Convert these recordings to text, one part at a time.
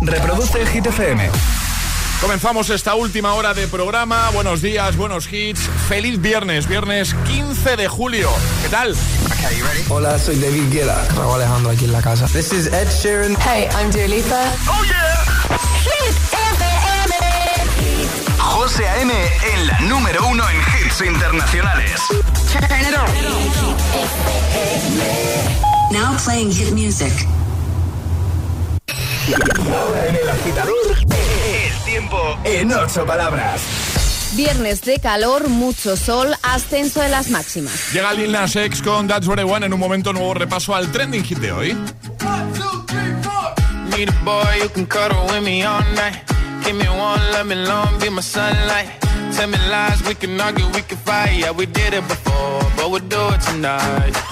Reproduce Hit FM. Comenzamos esta última hora de programa. Buenos días, buenos hits. Feliz viernes, viernes 15 de julio. ¿Qué tal? Hola, soy David Guetta. Raúl Alejandro aquí en la casa. This is Ed Sheeran. Hey, I'm Dua Lipa. Oh yeah. Hit FM. José A.M. en la número uno en hits internacionales. Turn it on. Now playing hit music. Y ahora en el agitador, el tiempo en ocho palabras. Viernes de calor, mucho sol, ascenso de las máximas. Llega Lil Nas X con That's What I Want en un momento nuevo repaso al trending hit de hoy. Need a boy you can cuddle with me all night. Give me one, let me long, be my sunlight. Tell me lies, we can argue, we can fight. Yeah, we did it before, but we'll do it tonight.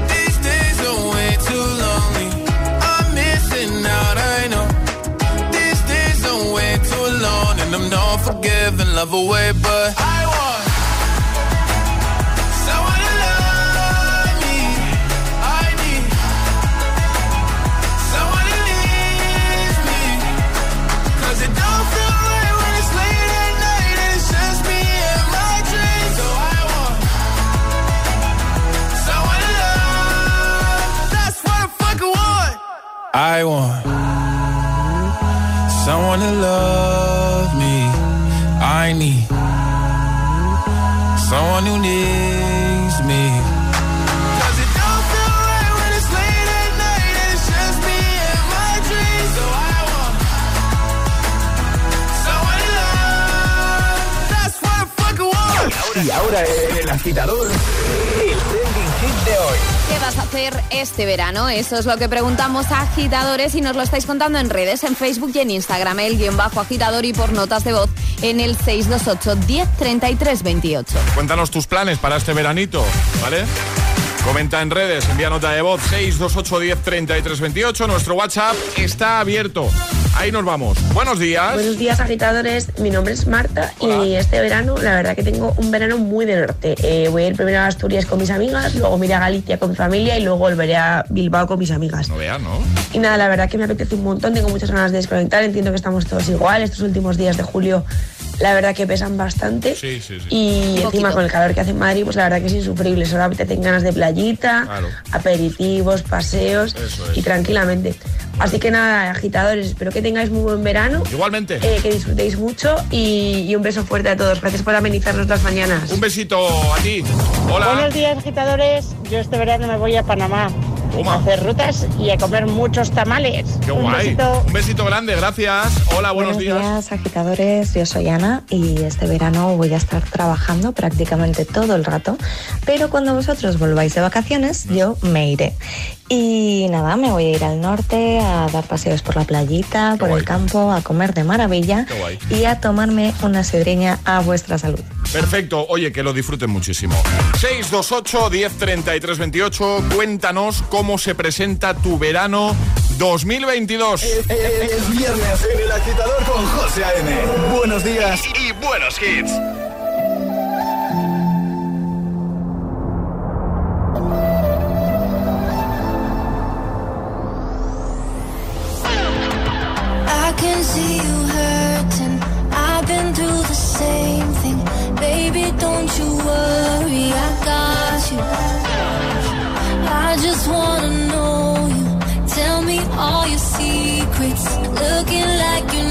Long. And I'm not forgiving, love away, but I want someone to love me. I need someone. 'Cause it don't feel right when it's late at night it's just me and my dreams. So I want someone to love. That's what I fucking want. I want someone to love. I need someone who needs me. 'Cause it don't feel right when it's late at night and it's just me and my dreams. So I want someone to love. That's what I fucking want. Y ahora el agitador, el trending hit de hoy. ¿Qué vas a hacer este verano? Eso es lo que preguntamos a agitadores y nos lo estáis contando en redes, en Facebook y en Instagram, el guion bajo agitador y por notas de voz en el 628 10 28. Cuéntanos tus planes para este veranito, ¿vale? Comenta en redes, envía nota de voz 628 10 28. Nuestro WhatsApp está abierto. Ahí nos vamos. Buenos días. Buenos días, agitadores. Mi nombre es Marta y este verano, la verdad que tengo un verano muy de norte. Eh, voy a ir primero a Asturias con mis amigas, luego me iré a Galicia con mi familia y luego volveré a Bilbao con mis amigas. No veas, ¿no? Y nada, la verdad que me apetece un montón, tengo muchas ganas de desconectar, entiendo que estamos todos igual, estos últimos días de julio la verdad que pesan bastante. Sí, sí, sí. Y Un encima poquito. con el calor que hace en Madrid, pues la verdad que es insufrible. Solo apetecen ganas de playita, Claro. aperitivos, paseos es. y tranquilamente. Así que nada, agitadores, espero que tengáis muy buen verano. Igualmente. eh, que disfrutéis mucho y, y un beso fuerte a todos. Gracias por amenizarnos las mañanas. Un besito a ti. Hola. Buenos días, agitadores. Yo este verano me voy a Panamá Toma. a hacer rutas y a comer muchos tamales. Qué Un guay. besito. Un besito grande, gracias. Hola, buenos, días. agitadores. Yo soy Ana y este verano voy a estar trabajando prácticamente todo el rato, pero cuando vosotros volváis de vacaciones, yo me iré. Y nada, me voy a ir al norte a dar paseos por la playita, por guay. el campo, a comer de maravilla Qué y a tomarme una sidreña a vuestra salud. Perfecto, oye, que lo disfruten muchísimo. 628 10 33 28, cuéntanos cómo se presenta tu verano 2022. Es viernes en el agitador con José A.M. Buenos días y buenos hits. I can see you thing. Baby, don't you I just wanna know you. Tell me all your secrets. Looking like you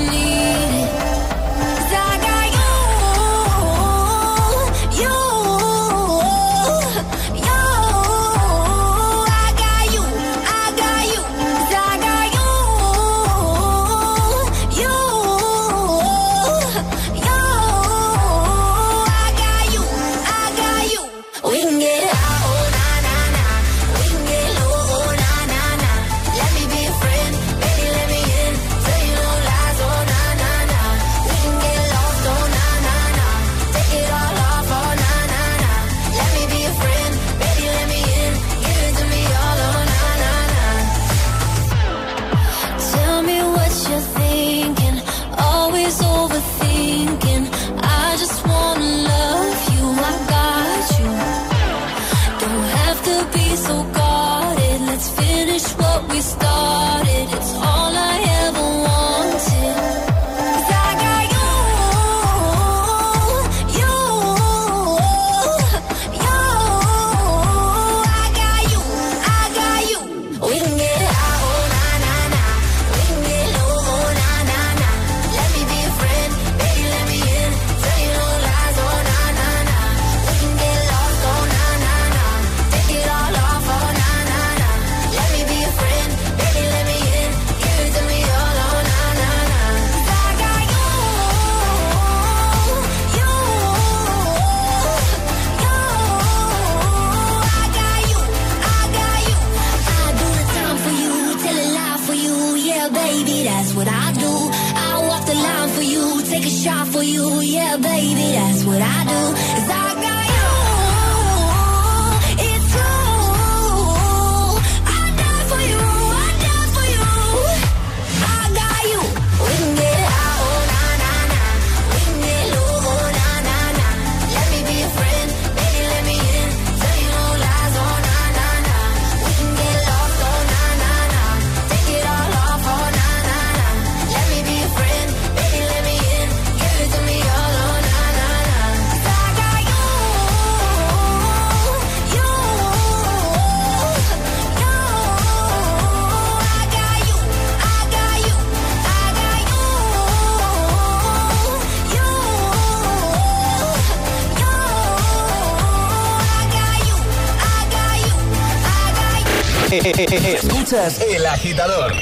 Escuchas El Agitador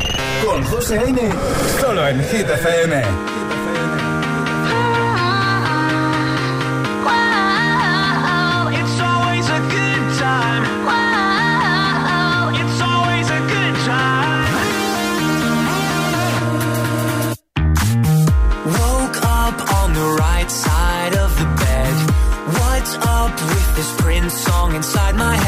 con José N. Solo en Hit FM. Side of the bed, what's up with this Prince song inside my head?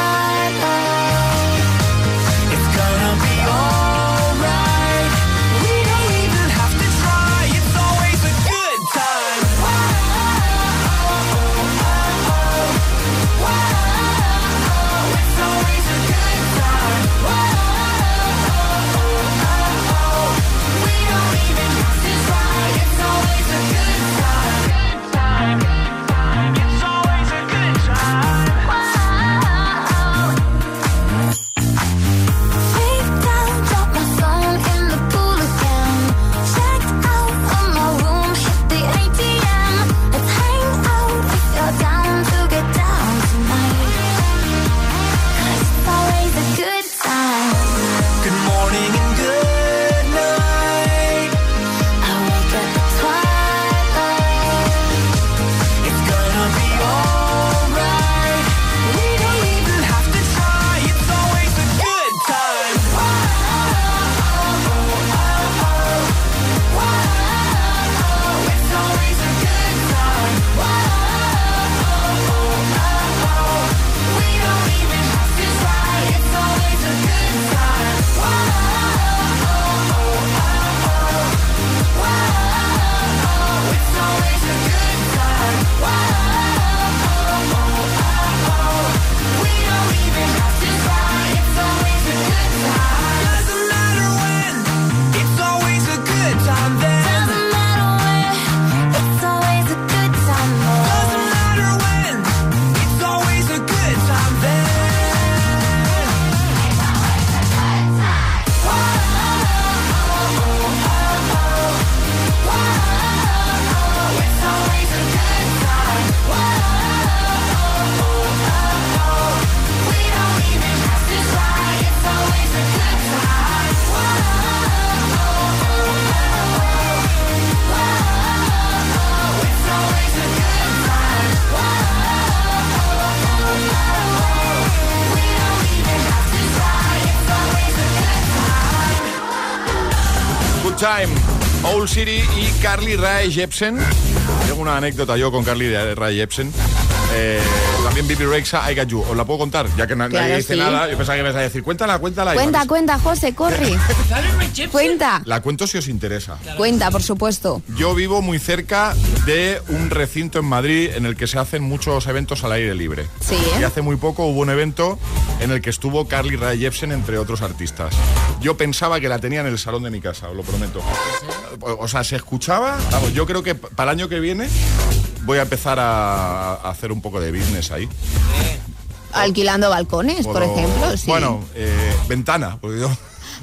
Carly Rae Jepsen. Tengo una anécdota yo con Carly Rae Jepsen. Eh, también Bibi Rexa, I Got You. ¿Os la puedo contar? Ya que Claro, nadie dice sí. nada, yo pensaba que me ibas a decir, cuéntala, cuéntala. Cuenta, cuenta, José, corre. Cuenta. La cuento si os interesa. Cuenta, por supuesto. Yo vivo muy cerca de un recinto en Madrid en el que se hacen muchos eventos al aire libre. Sí. Y hace muy poco hubo un evento en el que estuvo Carly Rae Jepsen, entre otros artistas. Yo pensaba que la tenía en el salón de mi casa, os lo prometo. O sea, se escuchaba. Vamos, yo creo que para el año que viene voy a empezar a, a hacer un poco de business ahí. Alquilando balcones, por ejemplo. Sí. Bueno, eh, ventana, porque yo-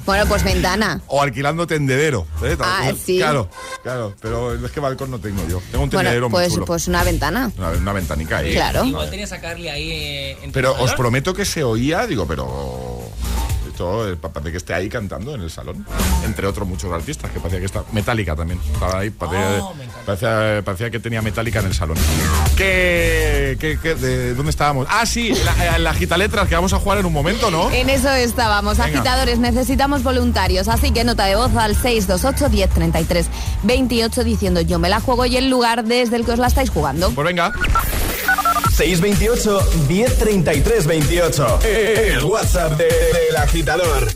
Bueno, pues ventana. o alquilando tendedero. ¿eh? Ah, sí. Claro, claro, pero es que balcón no tengo yo. Tengo un tendedero Bueno, muy pues, chulo. pues una ventana. Una, una ventanica ahí. Claro. Igual tenías a Carly ahí eh, en Pero os prometo que se oía, digo, pero esto es para que esté ahí cantando en el salón. Entre otros muchos artistas, que parecía que está. Metallica también. Estaba ahí, parecía, Oh, me encanta. parecía, parecía que tenía Metallica en el salón. ¿Qué, qué- qué- de dónde estábamos? Ah, sí, la, la gitaletras que vamos a jugar en un momento, ¿no? En eso estábamos, Venga. agitadores, necesitamos voluntarios, así que nota de voz al 628 1033 28 diciendo yo me la juego y el lugar desde el que os la estáis jugando. Pues venga. 628 1033 28. El WhatsApp de- del agitador.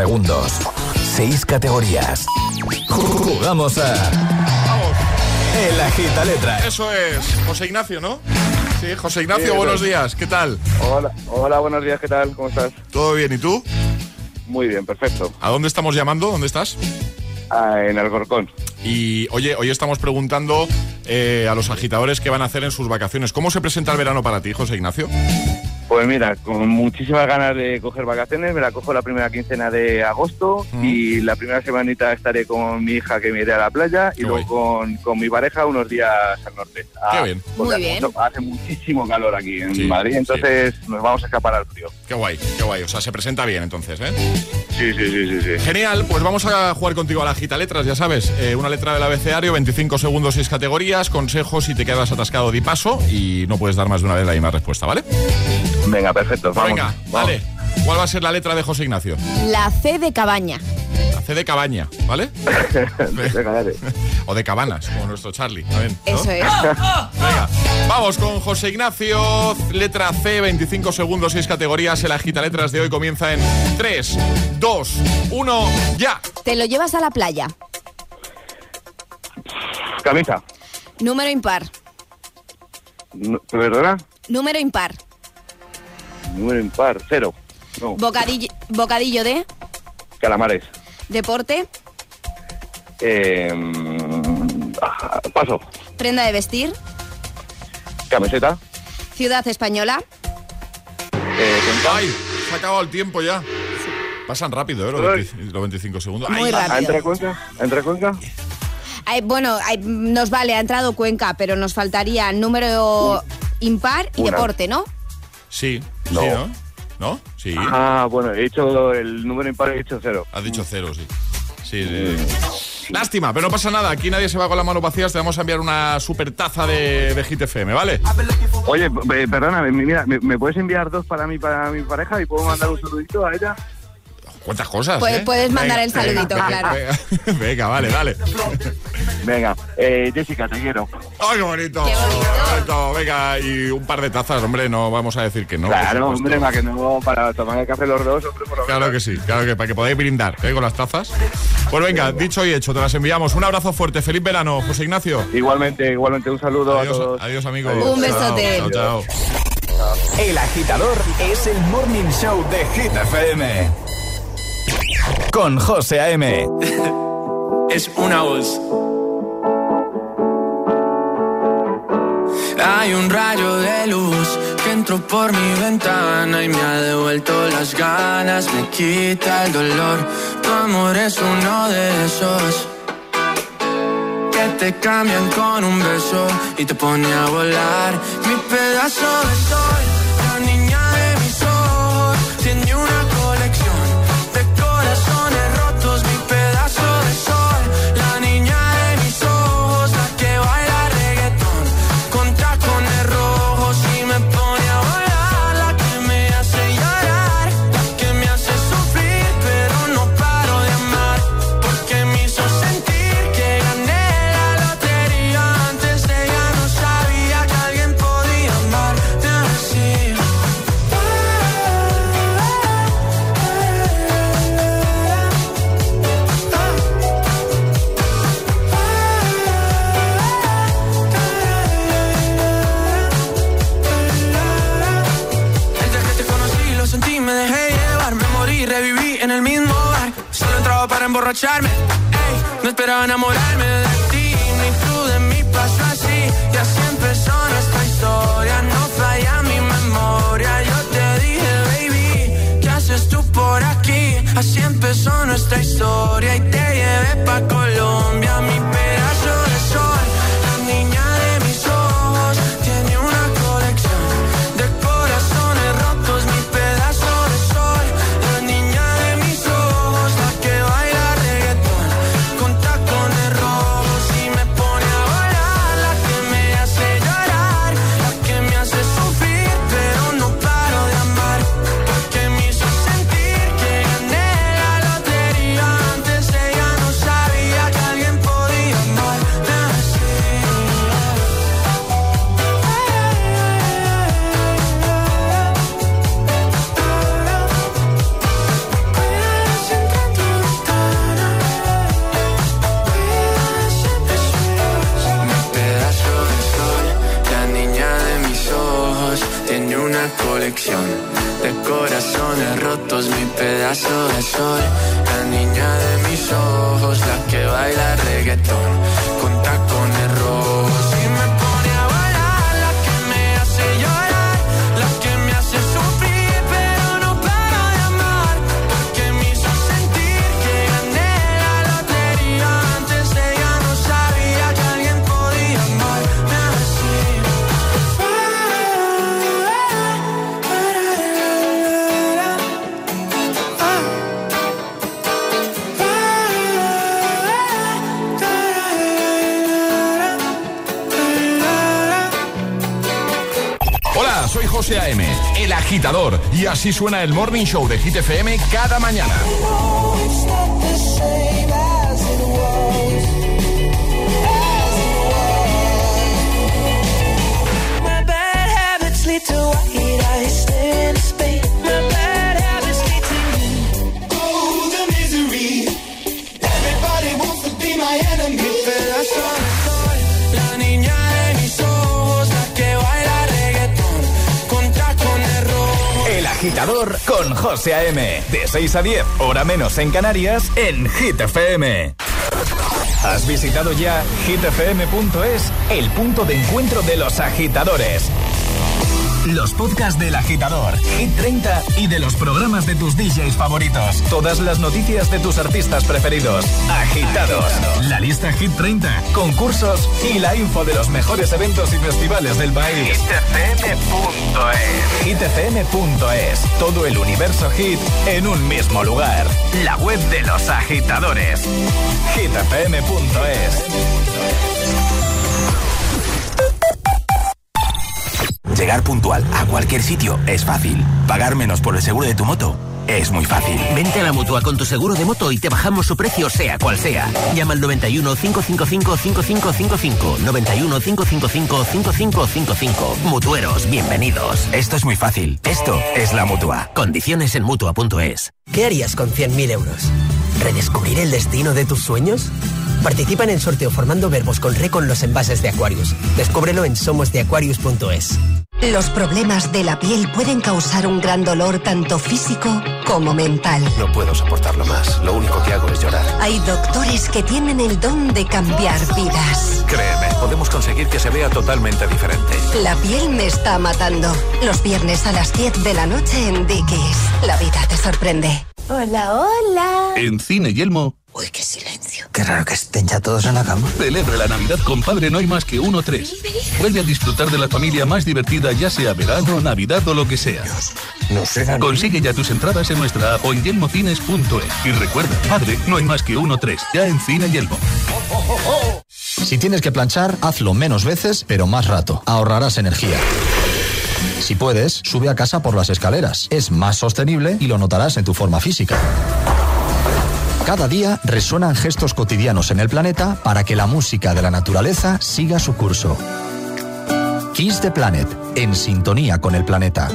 Segundos. 6 categorías. Jugamos a. El agita letra. Eso es. José Ignacio, ¿no? Sí, José Ignacio, Sí, buenos días. ¿Qué tal? Hola, hola, buenos días, ¿qué tal? ¿Cómo estás? ¿Todo bien? ¿Y tú? Muy bien, perfecto. ¿A dónde estamos llamando? ¿Dónde estás? Ah, en Alcorcón. Y oye, hoy estamos preguntando eh, a los agitadores qué van a hacer en sus vacaciones. ¿Cómo se presenta el verano para ti, José Ignacio? Pues mira, con muchísimas ganas de coger vacaciones, me la cojo la primera quincena de agosto y la primera semanita estaré con mi hija que me iré a la playa y luego con, con mi pareja unos días al norte. Ah, Qué bien. porque Muy hace bien. mucho- Hace muchísimo calor aquí en Sí, Madrid, entonces nos vamos a escapar al frío. Qué guay, qué guay. O sea, se presenta bien entonces, ¿eh? Sí, sí, sí, sí. sí. Genial, pues vamos a jugar contigo a la gita letras, ya sabes. Eh, una letra del abecedario, 25 segundos, 6 categorías, consejos si te quedas atascado de paso y no puedes dar más de una vez la misma respuesta, ¿vale? Venga, perfecto. Vamos, Venga, vale. ¿Cuál va a ser la letra de José Ignacio? La C de cabaña. La C de cabaña, ¿vale? o de cabanas, como nuestro Charlie. también, ¿no? Eso es. Venga, vamos con José Ignacio, letra C, 25 segundos, 6 categorías. El agita letras de hoy comienza en 3, 2, 1, ya. Te lo llevas a la playa. Camisa. Número impar. No, ¿Perdona? Número impar. Número impar. Cero. No. Bocadillo, bocadillo de Calamares. deporte. Eh, mm, ah, paso. Prenda de vestir. Camiseta. Ciudad española. Eh, Ay, se ha acabado el tiempo ya. Pasan rápido, ¿eh? Los, 20 los 25 segundos. Muy Ay, rápido. ¿Entra Cuenca? ¿Entra Cuenca? Ay, bueno, ay, nos vale, ha entrado Cuenca, pero nos faltaría número impar y Una. deporte, ¿no? Sí, No. sí, ¿no? ¿No? Sí. Ah, bueno, he hecho el número impar, he hecho cero. Has dicho cero, sí. Sí, sí. Lástima, pero no pasa nada. Aquí nadie se va con las manos vacías. Te vamos a enviar una super taza de, de Hit FM, ¿vale? Oye, eh, perdóname, mira, ¿me, me puedes enviar dos para mí, para mi pareja y puedo mandar un saludito a ella? ¿Cuántas cosas? Puedes- eh? puedes mandar el Venga, saludito, venga, claro. Venga, venga, vale, dale. Venga, eh, Jessica, te quiero. ¡Ay, qué bonito! Qué bonito. Venga, y un par de tazas, hombre, no vamos a decir que no. claro, hombre, para que no, para tomar el café los dos, hombre, por lo Claro que sí, claro que para que podáis brindar ¿eh? con las tazas. Pues venga, dicho y hecho, te las enviamos. Un abrazo fuerte, feliz verano, José Ignacio. Igualmente, igualmente, un saludo Adiós, a todos. adiós amigos. Un besote. Chao, chao, chao. El agitador es el morning show de Hit FM. Con José A.M. es una voz. Hay un rayo de luz que entró por mi ventana y me ha devuelto las ganas, me quita el dolor. Tu amor es uno de esos que te cambian con un beso y te pone a volar. Mi pedazo de sol, la niña de mis ojos, tiene una no esperaba enamorarme de ti, ni tú de mí pasó así. Y así empezó nuestra historia, no falla mi memoria. Yo te dije, baby, ¿qué haces tú por aquí? Así empezó nuestra historia y te llevé pa' Colombia, mi pedazo así suena el Morning Show de Hit FM cada mañana. Con José A.M. De 6 a 10, hora menos en Canarias, en Hit FM. ¿Has visitado ya hitfm.es? El punto de encuentro de los agitadores. Los podcasts del agitador, Hit 30 y de los programas de tus DJs favoritos. Todas las noticias de tus artistas preferidos. Agitados. La lista Hit 30, concursos y la info de los mejores eventos y festivales del país. hitfm.es. hitfm.es. Todo el universo hit en un mismo lugar. La web de los agitadores. hitfm.es. Llegar puntual a cualquier sitio es fácil. Pagar menos por el seguro de tu moto es muy fácil. Vente a la mutua con tu seguro de moto y te bajamos su precio, sea cual sea. Llama al 91 555 5555. 91 555 5555. Mutueros, bienvenidos. Esto es muy fácil. Esto es la mutua. Condiciones en mutua.es. ¿Qué harías con 100.000 euros? ¿Redescubrir el destino de tus sueños? Participa en el sorteo formando verbos con re con los envases de Aquarius. Descúbrelo en somosdeaquarius.es. Los problemas de la piel pueden causar un gran dolor tanto físico como mental. No puedo soportarlo más. Lo único que hago es llorar. Hay doctores que tienen el don de cambiar vidas. Créeme, podemos conseguir que se vea totalmente diferente. La piel me está matando. Los viernes a las 10 de la noche en Dickies. La vida te sorprende. Hola, hola. En Cine Yelmo. Uy, qué silencio. Qué raro que estén ya todos en la cama. Celebra la Navidad con Padre No hay más que uno tres. Vuelve a disfrutar de la familia más divertida, ya sea verano, Navidad o lo que sea. No será. Consigue ya tus entradas en nuestra app o en yelmocines.es. Y recuerda, Padre No hay más que uno tres. Ya en Cine Yelmo. Si tienes que planchar, hazlo menos veces, pero más rato. Ahorrarás energía. Si puedes, sube a casa por las escaleras. Es más sostenible y lo notarás en tu forma física. Cada día resuenan gestos cotidianos en el planeta para que la música de la naturaleza siga su curso. Kiss the Planet, en sintonía con el planeta.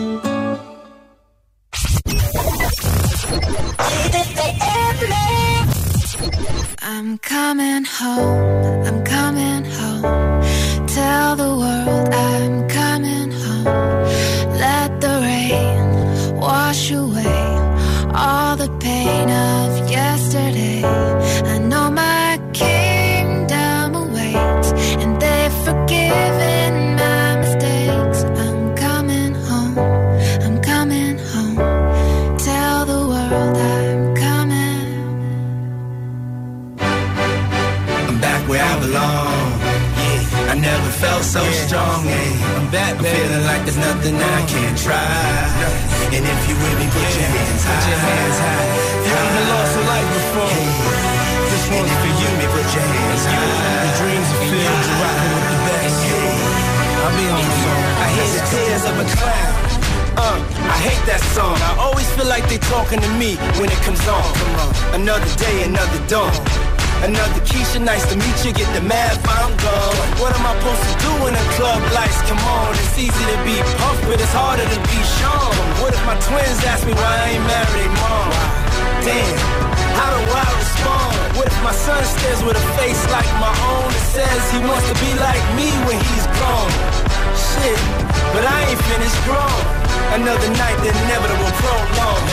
I'm coming home, I'm coming home. Tell the world feeling like there's nothing I can't try. And if you with me, put your hands high. Put your hands high. You ain't lost a life before. This one's for you. Me, put your hands high. The dreams are filled. You're rocking with the best. I'll be on the song. I hear the tears of a clown. Uh, I hate that song. I always feel like they're talking to me when it comes on. Come on. Another day, another dawn. Another Keisha, nice to meet you. Get the math, I'm gone. What am I supposed to do when the club lights come on? It's easy to be puffed, but it's harder to be shown. What if my twins ask me why I ain't married mom? Damn, how do I respond? What if my son stares with a face like my own that says he wants to be like me when he's grown? Shit, but I ain't finished grown. Another night, the inevitable prolong.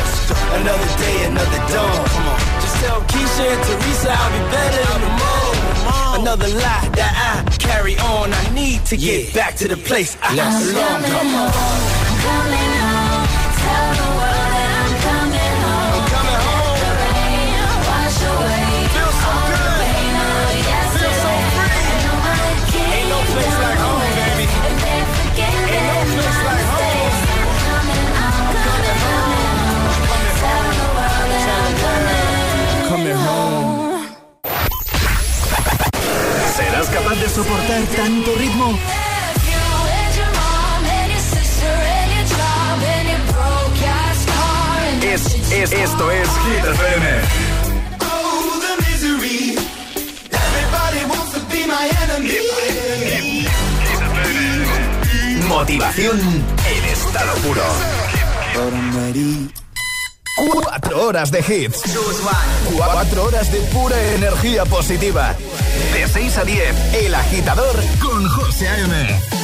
Another day, another dawn. Come on. Just tell Keisha and Teresa I'll be better in the morning. Another lie that I carry on. I need to get back to the place I belong. Come on. I'm coming capaz de soportar tanto ritmo? Es, es, esto es Hit FM. Motivación en estado puro. Cuatro horas de hits. Cuatro horas de pura energía positiva. De 6 a 10, El Agitador con José A.M.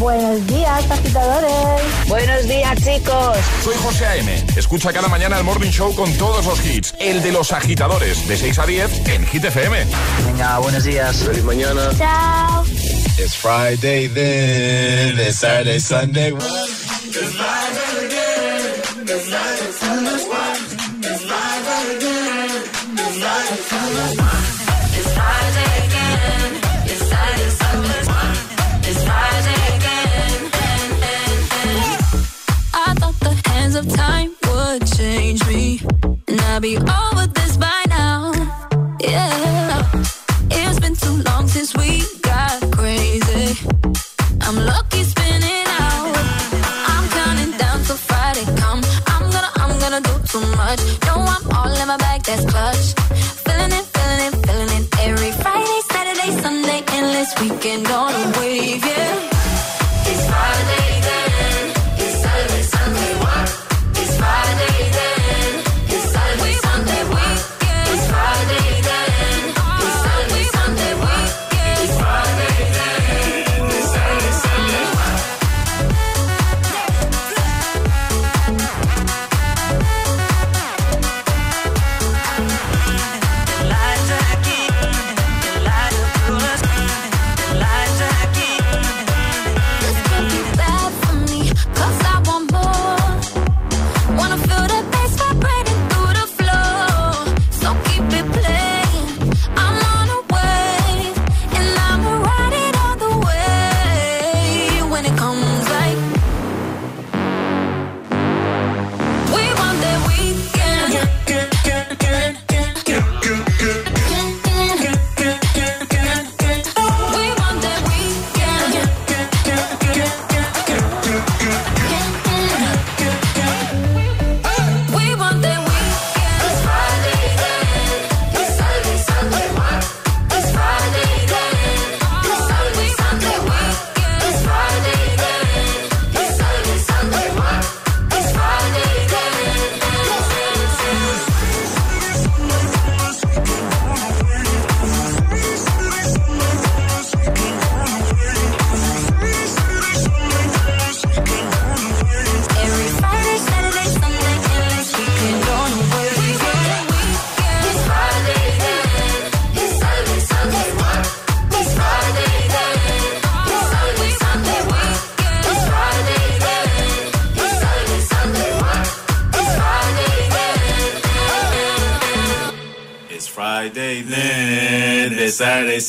Buenos días, agitadores. Buenos días, chicos. Soy José A.M. Escucha cada mañana el Morning Show con todos los hits. El de los agitadores, de 6 a 10 en Hit FM. Venga, buenos días. Feliz mañana. Chao. It's Friday then, it's Saturday, Sunday.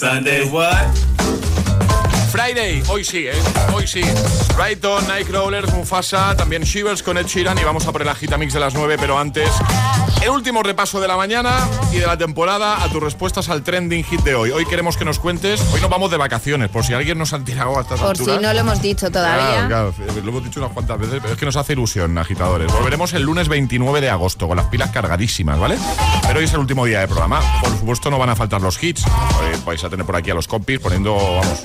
Sunday, what? Friday, hoy sí, ¿eh? Hoy sí. Brighton, Nightcrawlers, Mufasa, también Shivers con Ed Sheeran y vamos a por el Agitamix de las 9, pero antes, el último repaso de la mañana y de la temporada a tus respuestas al trending hit de hoy. Hoy queremos que nos cuentes, hoy nos vamos de vacaciones, por si alguien nos ha tirado a estas Por si no lo hemos dicho todavía. Claro, claro, lo hemos dicho unas cuantas veces, pero es que nos hace ilusión, agitadores. Volveremos el lunes 29 de agosto con las pilas cargadísimas, ¿vale? Pero hoy es el último día de programa. Por supuesto, no van a faltar los hits. Vais a tener por aquí a los compis poniendo, vamos,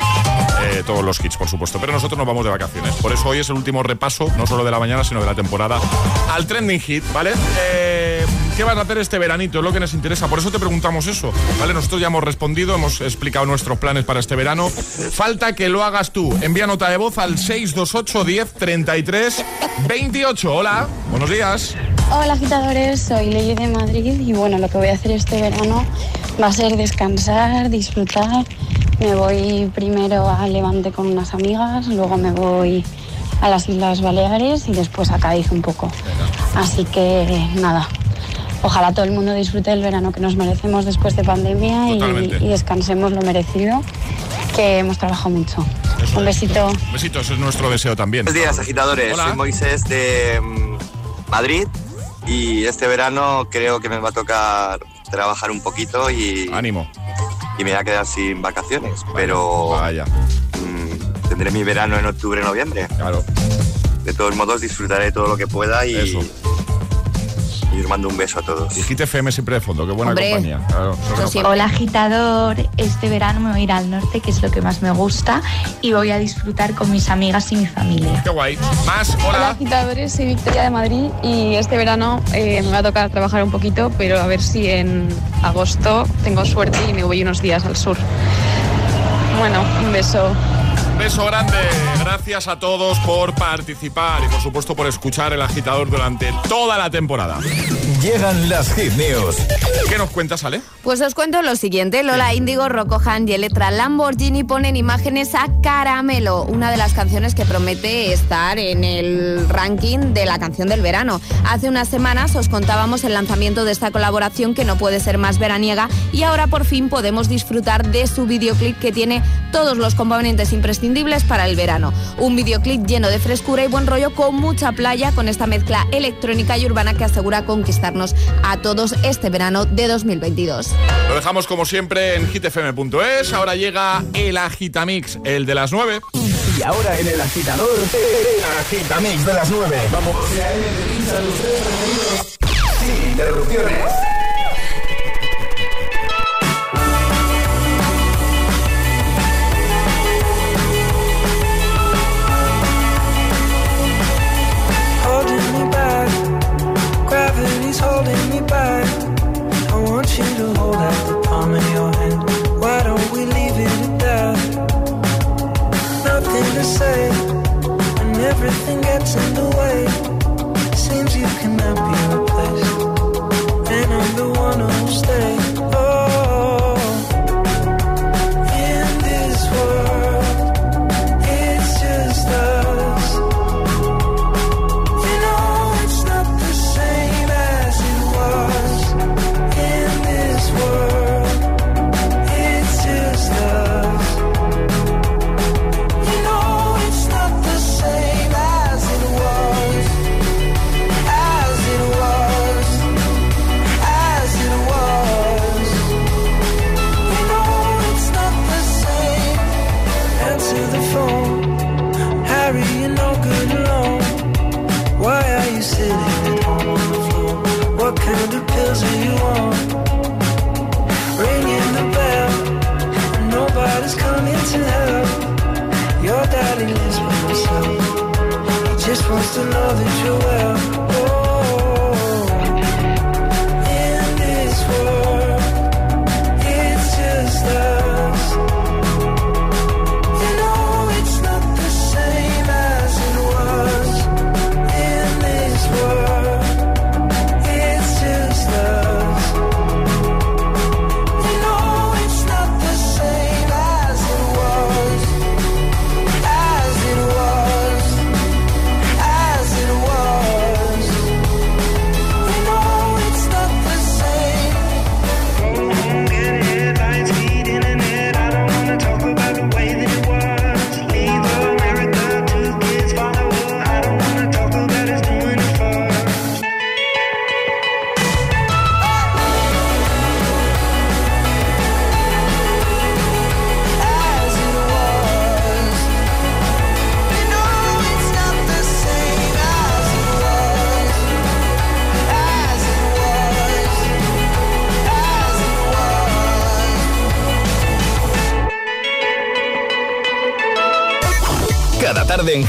eh, todos los hits, por supuesto. Pero nosotros nos vamos de vacaciones. Por eso hoy es el último repaso, no solo de la mañana, sino de la temporada, al trending hit, ¿vale? Eh, ¿Qué vas a hacer este veranito? Es lo que nos interesa. Por eso te preguntamos eso, ¿vale? Nosotros ya hemos respondido, hemos explicado nuestros planes para este verano. Falta que lo hagas tú. Envía nota de voz al 628 10 33 28. Hola, buenos días. Hola agitadores, soy Ley de Madrid y bueno, lo que voy a hacer este verano va a ser descansar, disfrutar. Me voy primero a Levante con unas amigas, luego me voy a las Islas Baleares y después a Cádiz un poco. Así que nada, ojalá todo el mundo disfrute del verano que nos merecemos después de pandemia y, descansemos lo merecido, que hemos trabajado mucho. Un besito. Un besito, eso es nuestro deseo también. Buenos días, agitadores. Hola. Soy Moisés de mm, Madrid y este verano creo que me va a tocar trabajar un poquito y. Ánimo. Y me voy a quedar sin vacaciones, pero. mm, tendré mi verano en octubre, noviembre. Claro. De todos modos, disfrutaré todo lo que pueda y. Y os mando un beso a todos. Y Hit FM siempre de fondo, qué buena Hombre. compañía. Claro. Hola agitador, este verano me voy a ir al norte, que es lo que más me gusta, y voy a disfrutar con mis amigas y mi familia. Qué guay. Más, Hola agitadores, soy Victoria de Madrid y este verano eh, me va a tocar trabajar un poquito, pero a ver si en agosto tengo suerte y me voy unos días al sur. Bueno, un beso. Un beso grande. Gracias a todos por participar y por supuesto por escuchar el agitador durante toda la temporada. Llegan las hit news. ¿Qué nos cuentas, Ale? Pues os cuento lo siguiente. Lola Índigo, Rocco Han y Electra Lamborghini ponen imágenes a Caramelo, una de las canciones que promete estar en el ranking de la canción del verano. Hace unas semanas os contábamos el lanzamiento de esta colaboración que no puede ser más veraniega y ahora por fin podemos disfrutar de su videoclip que tiene todos los componentes imprescindibles para el verano. Un videoclip lleno de frescura y buen rollo con mucha playa con esta mezcla electrónica y urbana que asegura conquistarnos a todos este verano de 2022. Lo dejamos como siempre en hitfm.es. Ahora llega el Agitamix, el de las 9. Y ahora en el agitador, el agitamix de las 9. Vamos. Sin interrupciones. Gravity's holding me back. I want you to hold out the palm of your hand. Why don't we leave it at that? Nothing to say, and everything gets in the way. Seems you cannot be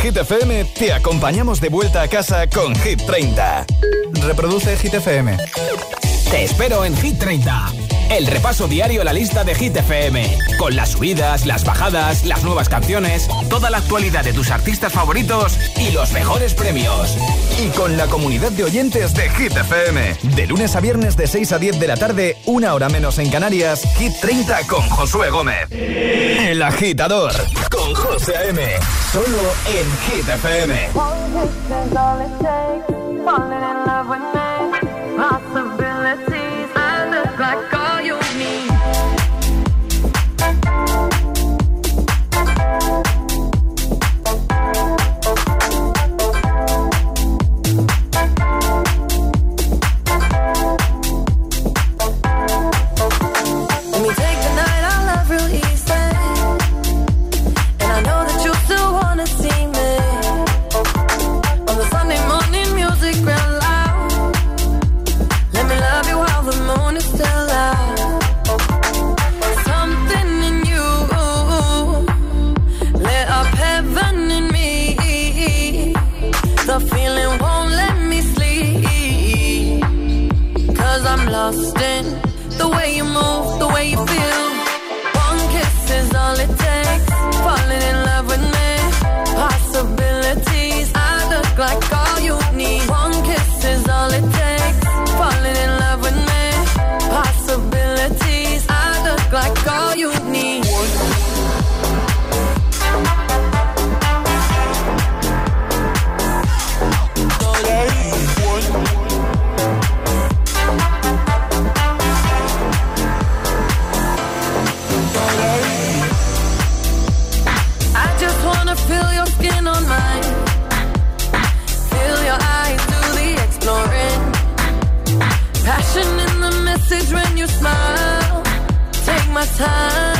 Hit FM te acompañamos de vuelta a casa con Hit 30. Reproduce Hit FM. Te espero en Hit 30. El repaso diario a la lista de Hit FM. Con las subidas, las bajadas, las nuevas canciones, toda la actualidad de tus artistas favoritos y los mejores premios. Y con la comunidad de oyentes de Hit FM. De lunes a viernes de 6 a 10 de la tarde, una hora menos en Canarias, Hit 30 con Josué Gómez. El agitador con José A.M. Solo en Hit FM. 他。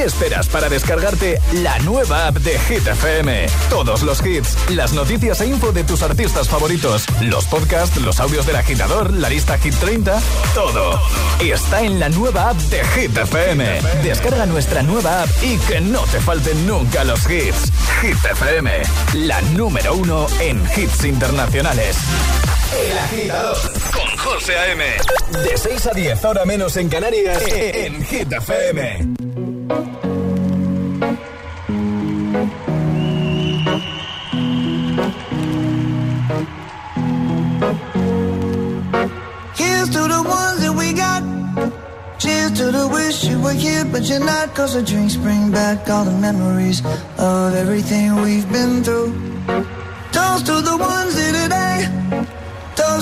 Qué esperas para descargarte la nueva app de Hit FM? Todos los hits, las noticias e info de tus artistas favoritos, los podcasts, los audios del agitador, la lista Hit 30, todo. Está en la nueva app de Hit FM. Descarga nuestra nueva app y que no te falten nunca los hits. Hit FM, la número uno en hits internacionales. El agitador con José A.M. De 6 a 10, ahora menos en Canarias, en Hit FM. Cause the drinks bring back all the memories of everything we've been through. Toast to the ones here today.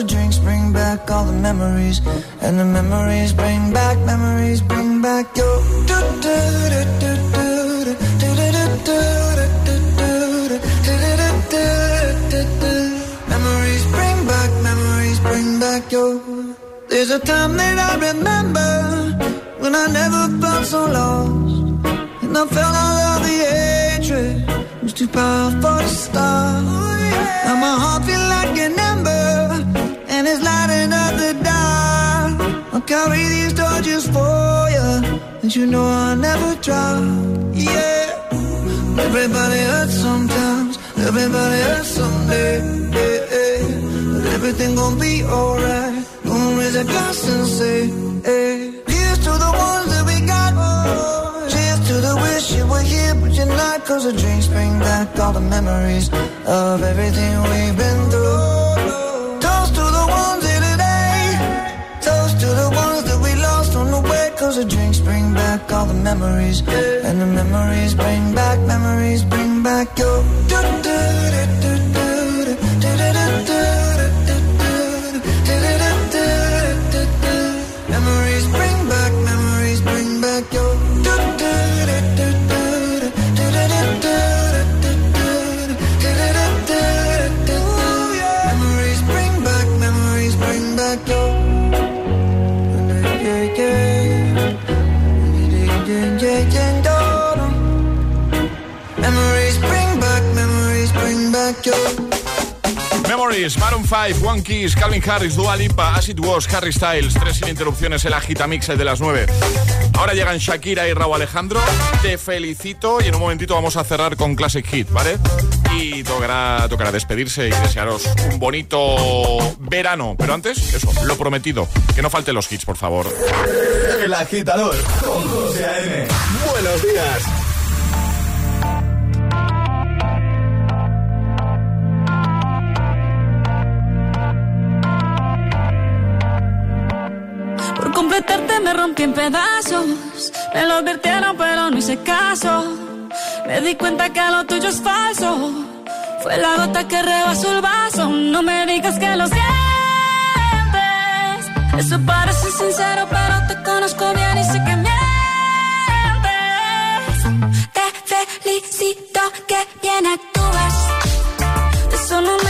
the drinks bring back all the memories. And the memories bring back, memories bring back your. Memories bring back, memories bring back your. There's a time that I remember when I never felt so lost. And I felt all of the hatred was too powerful to stop. Now my heart feel like an ember, carry these torches for you, and you know I'll never drop. Yeah, everybody hurts sometimes, everybody hurts someday. Yeah, yeah. But everything gon' be alright. Gonna raise a glass and say, hey. Here's to the ones that we got. Cheers to the wish you were here, but you're not. Cause the drinks bring back all the memories of everything we've been through. Way. Cause drinks bring back all the memories. And the memories bring back, memories bring back your. Memories, Maroon 5, One Kiss, Calvin Harris, Dua Lipa, As It Was, Harry Styles, tres sin interrupciones el Agitamix el de las 9. Ahora llegan Shakira y Raúl Alejandro. Te felicito y en un momentito vamos a cerrar con Classic Hit, ¿vale? Y tocará, tocará despedirse y desearos un bonito verano. Pero antes, eso, lo prometido. Que no falten los hits, por favor. El agitador con José A.M. Buenos días. Me rompí en pedazos. Me lo advirtieron, pero no hice caso. Me di cuenta que lo tuyo es falso. Fue la gota que rebasó el vaso. No me digas que lo sientes. Eso parece sincero, pero te conozco bien y sé que mientes. Te felicito que bien actúas. Eso no me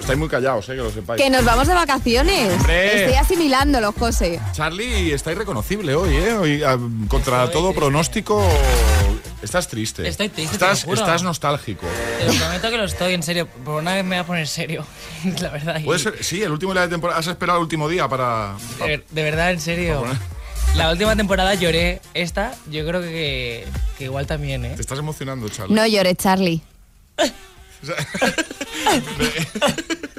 Estáis muy callados, eh, que lo sepáis. Que nos vamos de vacaciones. Hombre. Estoy asimilándolo, José. Charlie, está irreconocible hoy, ¿eh? Hoy, ah, contra todo pronóstico, estás triste. Estoy triste, te lo Estás, juro. estás nostálgico. Te lo prometo que lo estoy, en serio. Por una vez me voy a poner serio. La verdad. y- Puede ser, sí, el último día de temporada. Has esperado el último día para. de, de verdad, en serio. La última temporada lloré. Esta, yo creo que, que igual también, ¿eh? Te estás emocionando, Charlie. No llores, Charlie.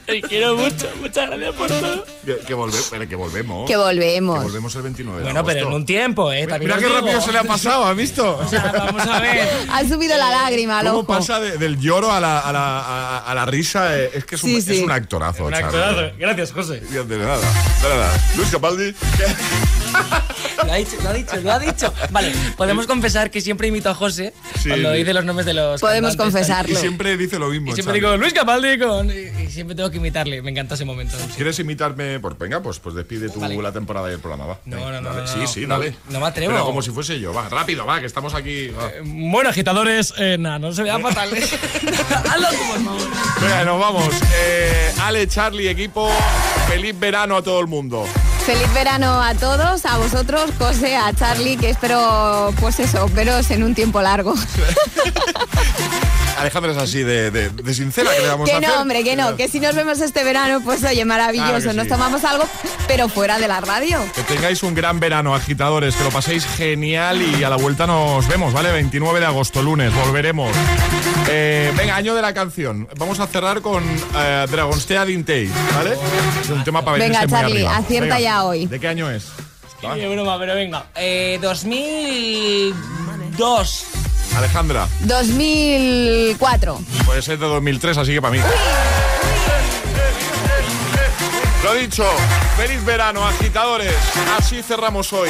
Te quiero mucho. Muchas gracias por todo. Que, que volve- pero que volvemos. Que volvemos. Que volvemos el 29 de Bueno, pero en un tiempo, ¿eh? También Mira qué digo. rápido se le ha pasado, ¿has visto? vamos a ver. Ha subido la lágrima, ¿Cómo loco. pasa de- del lloro a la, a la, a- a la risa? Eh, Es que es un, Sí, es sí. un actorazo, Un Charlie. actorazo. Gracias, José. De de nada, de nada. Luis Capaldi. Lo ha dicho, lo ha dicho, lo ha dicho. Vale, podemos confesar que siempre imito a José Sí. cuando dice los nombres de los. Podemos confesarlo. Y siempre dice lo mismo. Y siempre Charlie. digo Luis Capaldi con. Y, y siempre tengo que imitarle. Me encanta ese momento. ¿Quieres imitarme? Pues venga, pues, pues despide tú la temporada y el programa, va. No, no, no, dale. no, Sí, no. sí, No, dale. no me atrevo. Pero como si fuese yo, va, rápido, va, que estamos aquí. va. Bueno, agitadores, eh, nada, no se vea fatal. Hazlo tú, por favor. Venga, nos vamos. Eh, Ale, Charlie, equipo, feliz verano a todo el mundo. Feliz verano a todos, a vosotros, José, a Charlie, que espero, pues eso, veros en un tiempo largo. Alejandra es así de, de- de sincera que le vamos a que hacer. no, hombre, que no, que si nos vemos este verano, pues oye, maravilloso, Claro nos tomamos algo, pero fuera de la radio. Que tengáis un gran verano, agitadores, que lo paséis genial y a la vuelta nos vemos, ¿vale? 29 de agosto, lunes, volveremos. Eh, venga, año de la canción. Vamos a cerrar con eh, Dragonstea Dintei, ¿vale? Es un tema para Venga, Charlie, acierta Venga, ya hoy. ¿De qué año es? Qué broma, pero venga. Eh, 2002. Alejandra, 2004. puede ser de 2003, así que para mí. Lo dicho, feliz verano, agitadores. Así cerramos hoy.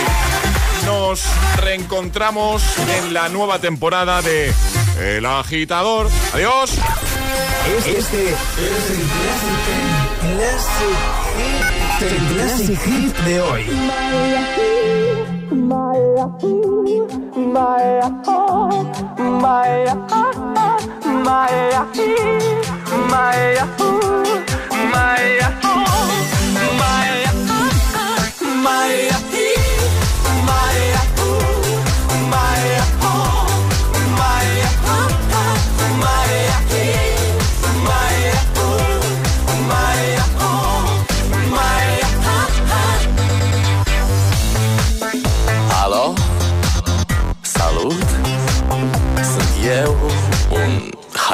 Nos reencontramos en la nueva temporada de El Agitador. Adiós. Este es el Classic, el Classic Hit de hoy. my oh, my ah, ah, my my ah, my ah, my ah, my.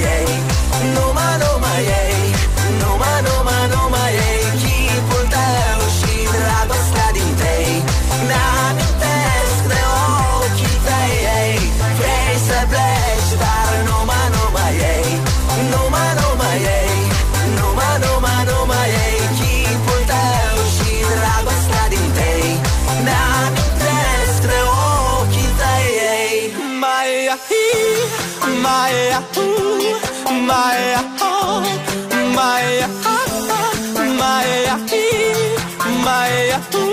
yeah. Mai aha, mai aha